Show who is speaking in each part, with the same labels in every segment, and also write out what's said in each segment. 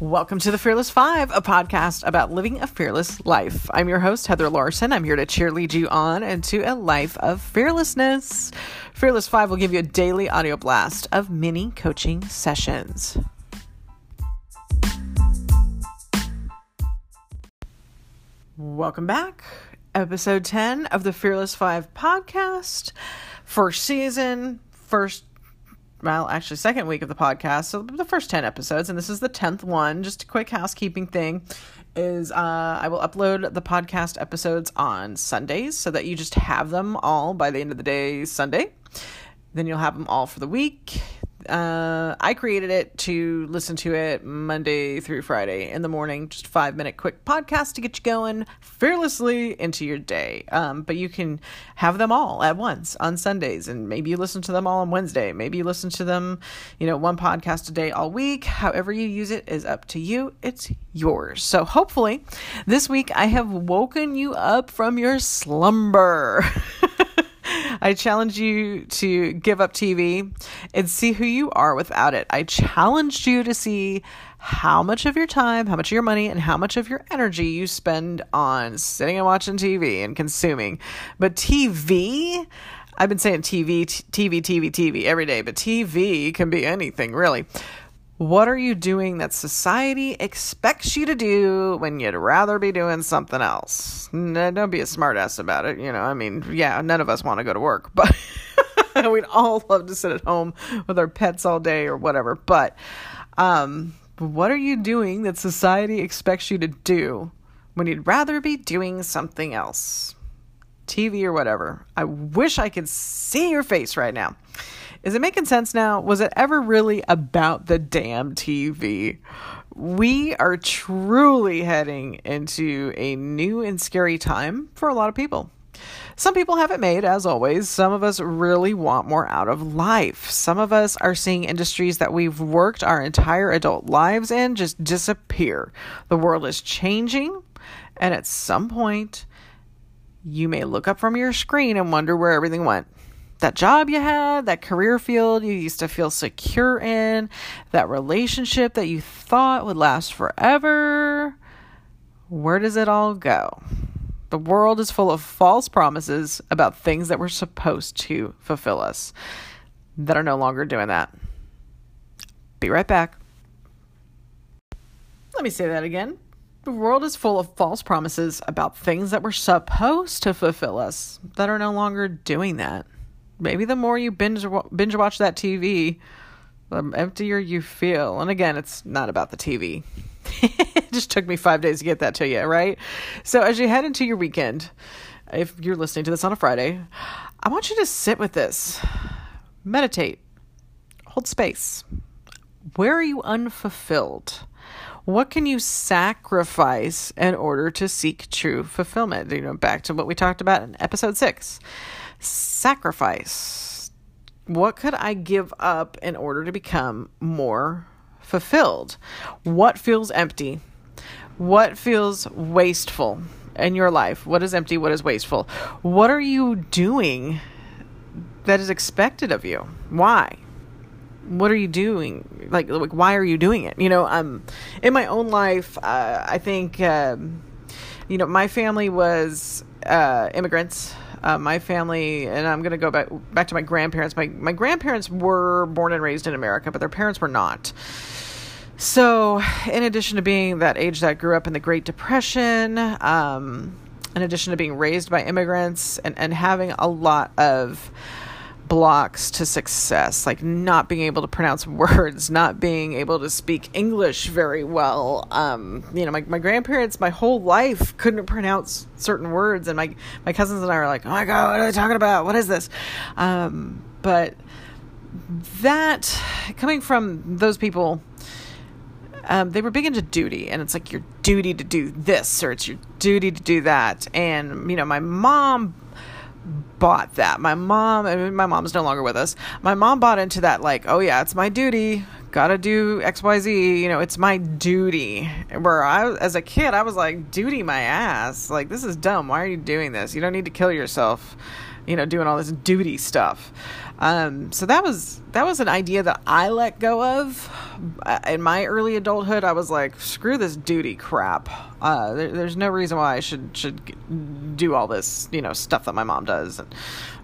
Speaker 1: Welcome to the Fearless Five, a podcast about living a fearless life. I'm your host, Heather Larson. I'm here to cheerlead you on into a life of fearlessness. Fearless Five will give you a daily audio blast of mini coaching sessions. Welcome back. Episode 10 of the Fearless Five podcast. First season, first well, actually, second week of the podcast. So the first 10 episodes, and this is the 10th one. Just a quick housekeeping thing is uh, I will upload the podcast episodes on Sundays so that you just have them all by the end of the day, Sunday. Then you'll have them all for the week uh, I created it to listen to it Monday through Friday in the morning, just five minute quick podcast to get you going fearlessly into your day. Um, but you can have them all at once on Sundays, and maybe you listen to them all on Wednesday. Maybe you listen to them, you know, one podcast a day all week. However, you use it is up to you. It's yours. So hopefully, this week I have woken you up from your slumber. I challenge you to give up TV and see who you are without it. I challenged you to see how much of your time, how much of your money, and how much of your energy you spend on sitting and watching TV and consuming. But TV, I've been saying TV, TV, TV, TV every day, but TV can be anything really. What are you doing that society expects you to do when you'd rather be doing something else? Don't be a smartass about it. You know, I mean, yeah, none of us want to go to work, but we'd all love to sit at home with our pets all day or whatever. But um, what are you doing that society expects you to do when you'd rather be doing something else? TV or whatever. I wish I could see your face right now. Is it making sense now? Was it ever really about the damn TV? We are truly heading into a new and scary time for a lot of people. Some people have it made, as always. Some of us really want more out of life. Some of us are seeing industries that we've worked our entire adult lives in just disappear. The world is changing, and at some point, you may look up from your screen and wonder where everything went that job you had, that career field you used to feel secure in, that relationship that you thought would last forever. Where does it all go? The world is full of false promises about things that were supposed to fulfill us that are no longer doing that. Be right back. Let me say that again. The world is full of false promises about things that were supposed to fulfill us that are no longer doing that maybe the more you binge binge watch that TV, the emptier you feel. And again, it's not about the TV. it just took me five days to get that to you, right? So as you head into your weekend, if you're listening to this on a Friday, I want you to sit with this, meditate, hold space. Where are you unfulfilled? What can you sacrifice in order to seek true fulfillment? You know, back to what we talked about in episode six sacrifice. What could I give up in order to become more fulfilled? What feels empty? What feels wasteful in your life? What is empty? What is wasteful? What are you doing that is expected of you? Why? What are you doing? Like, like why are you doing it? You know, um, in my own life, uh, I think, um, you know, my family was uh, immigrants uh, my family, and I'm going to go back back to my grandparents. My my grandparents were born and raised in America, but their parents were not. So, in addition to being that age that grew up in the Great Depression, um, in addition to being raised by immigrants and, and having a lot of blocks to success, like not being able to pronounce words, not being able to speak English very well. Um, you know, my, my grandparents, my whole life couldn't pronounce certain words, and my my cousins and I were like, "Oh my god, what are they talking about? What is this?" Um, but that coming from those people. Um, they were big into duty, and it's like your duty to do this, or it's your duty to do that. And you know, my mom bought that. My mom, I mean, my mom's no longer with us. My mom bought into that, like, oh yeah, it's my duty. Gotta do X, Y, Z. You know, it's my duty. Where I, as a kid, I was like, duty my ass. Like, this is dumb. Why are you doing this? You don't need to kill yourself you know, doing all this duty stuff. Um, so that was that was an idea that I let go of uh, in my early adulthood. I was like, screw this duty crap. Uh, there, there's no reason why I should should do all this, you know, stuff that my mom does and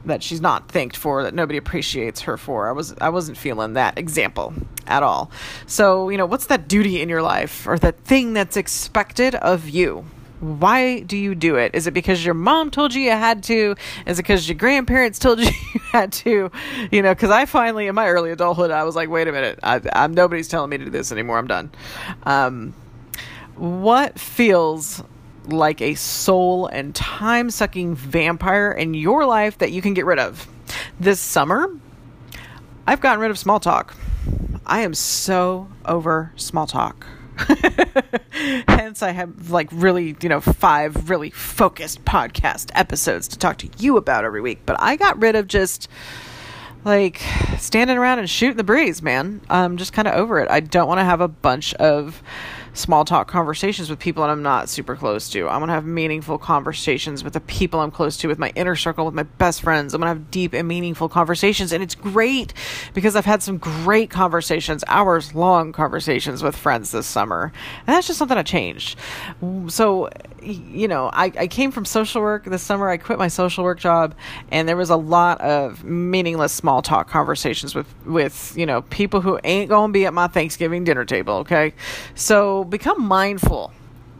Speaker 1: that she's not thanked for, that nobody appreciates her for. I was I wasn't feeling that example at all. So you know, what's that duty in your life or that thing that's expected of you? Why do you do it? Is it because your mom told you you had to? Is it because your grandparents told you you had to? You know, because I finally, in my early adulthood, I was like, wait a minute, I, am nobody's telling me to do this anymore. I'm done. Um, what feels like a soul and time sucking vampire in your life that you can get rid of? This summer, I've gotten rid of small talk. I am so over small talk. Hence, I have like really, you know, five really focused podcast episodes to talk to you about every week. But I got rid of just like standing around and shooting the breeze, man. I'm just kind of over it. I don't want to have a bunch of small talk conversations with people that I'm not super close to. I'm going to have meaningful conversations with the people I'm close to, with my inner circle, with my best friends. I'm going to have deep and meaningful conversations. And it's great because I've had some great conversations, hours long conversations with friends this summer. And that's just something I changed. So, you know, I, I came from social work this summer. I quit my social work job, and there was a lot of meaningless small talk conversations with, with you know, people who ain't going to be at my Thanksgiving dinner table, okay? So, become mindful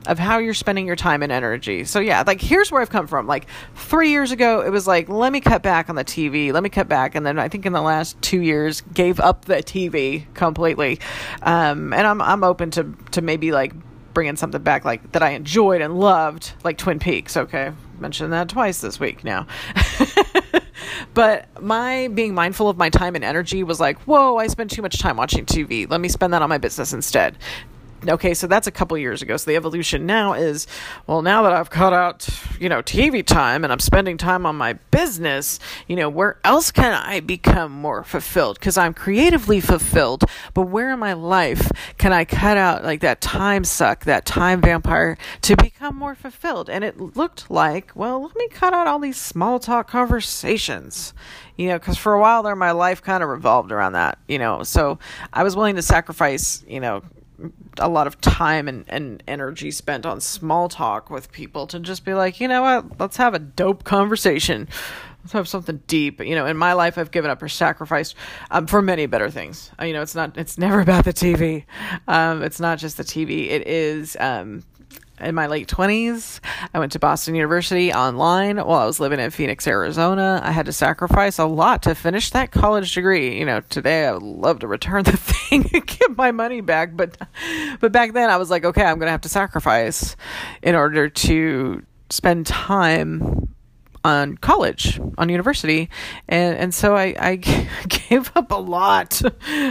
Speaker 1: of how you're spending your time and energy. So yeah, like here's where I've come from. Like 3 years ago it was like let me cut back on the TV. Let me cut back and then I think in the last 2 years gave up the TV completely. Um, and I'm I'm open to to maybe like bringing something back like that I enjoyed and loved like Twin Peaks, okay? Mentioned that twice this week now. but my being mindful of my time and energy was like, whoa, I spend too much time watching TV. Let me spend that on my business instead okay, so that's a couple years ago. So the evolution now is, well, now that I've cut out, you know, TV time and I'm spending time on my business, you know, where else can I become more fulfilled? Because I'm creatively fulfilled, but where in my life can I cut out like that time suck, that time vampire to become more fulfilled? And it looked like, well, let me cut out all these small talk conversations you know, because for a while there, my life kind of revolved around that, you know. So I was willing to sacrifice, you know, a lot of time and, and energy spent on small talk with people to just be like, you know what, let's have a dope conversation. Let's have something deep. You know, in my life, I've given up or sacrificed um, for many better things. Uh, you know, it's not, it's never about the TV. Um, it's not just the TV. It is um, in my late 20s. I went to Boston University online while I was living in Phoenix, Arizona. I had to sacrifice a lot to finish that college degree. You know, today I would love to return the thing and get my money back, but but back then I was like, okay, I'm going to have to sacrifice in order to spend time on college, on university, and and so I, I gave up a lot.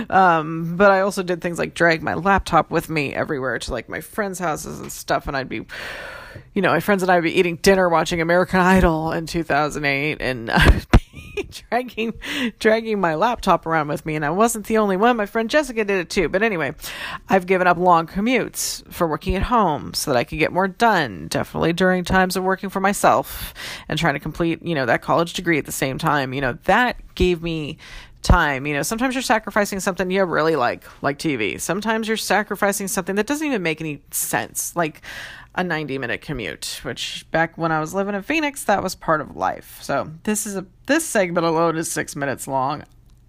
Speaker 1: Um, but I also did things like drag my laptop with me everywhere to like my friends' houses and stuff, and I'd be you know, my friends and I would be eating dinner watching American Idol in 2008 and dragging, dragging my laptop around with me. And I wasn't the only one. My friend Jessica did it too. But anyway, I've given up long commutes for working at home so that I could get more done. Definitely during times of working for myself and trying to complete, you know, that college degree at the same time. You know, that gave me time. You know, sometimes you're sacrificing something you really like, like TV. Sometimes you're sacrificing something that doesn't even make any sense. Like, a 90 minute commute, which back when I was living in Phoenix, that was part of life. So this is a this segment alone is six minutes long.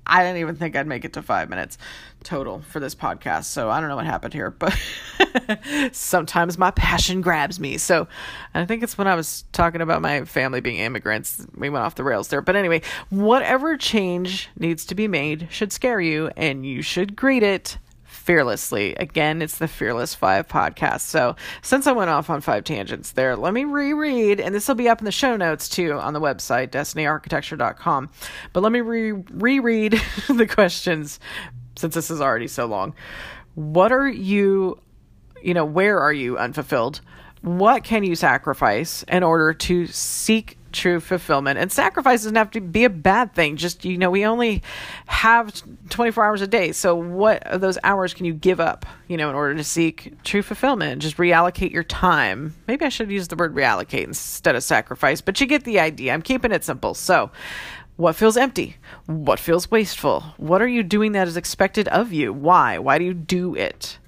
Speaker 1: I didn't even think I'd make it to five minutes total for this podcast. So I don't know what happened here, but sometimes my passion grabs me. So I think it's when I was talking about my family being immigrants, we went off the rails there. But anyway, whatever change needs to be made should scare you, and you should greet it fearlessly. Again, it's the Fearless Five podcast. So, since I went off on five tangents there, let me reread, and this will be up in the show notes too on the website, destinyarchitecture.com. But let me re- reread the questions since this is already so long. What are you, you know, where are you unfulfilled? What can you sacrifice in order to seek true fulfillment. And sacrifice doesn't have to be a bad thing. Just, you know, we only have 24 hours a day. So, what of those hours can you give up, you know, in order to seek true fulfillment? Just reallocate your time. Maybe I should use the word reallocate instead of sacrifice, but you get the idea. I'm keeping it simple. So, what feels empty? What feels wasteful? What are you doing that is expected of you? Why? Why do you do it?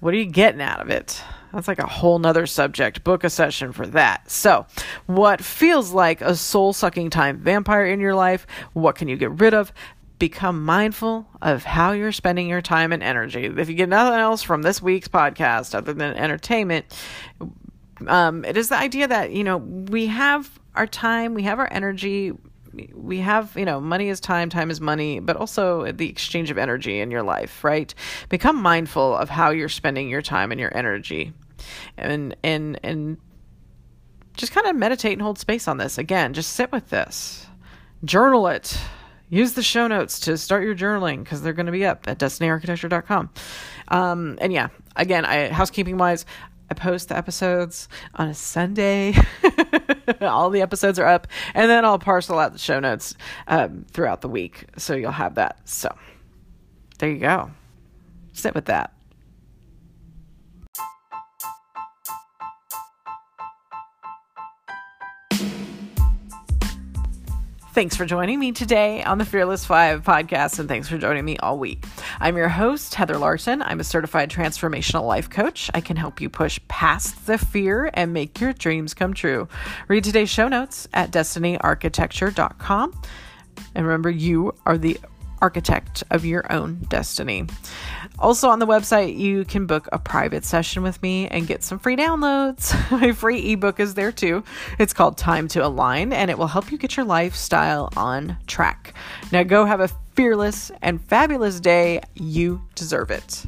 Speaker 1: What are you getting out of it? That's like a whole nother subject. Book a session for that. So, what feels like a soul sucking time vampire in your life? What can you get rid of? Become mindful of how you're spending your time and energy. If you get nothing else from this week's podcast other than entertainment, um, it is the idea that, you know, we have our time, we have our energy, we have you know money is time time is money but also the exchange of energy in your life right? Become mindful of how you're spending your time and your energy. And and and just kind of meditate and hold space on this. Again just sit with this. Journal it. Use the show notes to start your journaling because they're going to be up at destinyarchitecture.com um, and yeah again i housekeeping wise I post the episodes on a Sunday. All the episodes are up, and then I'll parcel out the show notes um, throughout the week, so you'll have that. So there you go. Sit with that. Thanks for joining me today on the Fearless Five podcast, and thanks for joining me all week. I'm your host, Heather Larson. I'm a certified transformational life coach. I can help you push past the fear and make your dreams come true. Read today's show notes at destinyarchitecture.com. And remember, you are the architect of your own destiny. Also, on the website, you can book a private session with me and get some free downloads. My free ebook is there too. It's called Time to Align, and it will help you get your lifestyle on track. Now, go have a fearless and fabulous day. You deserve it.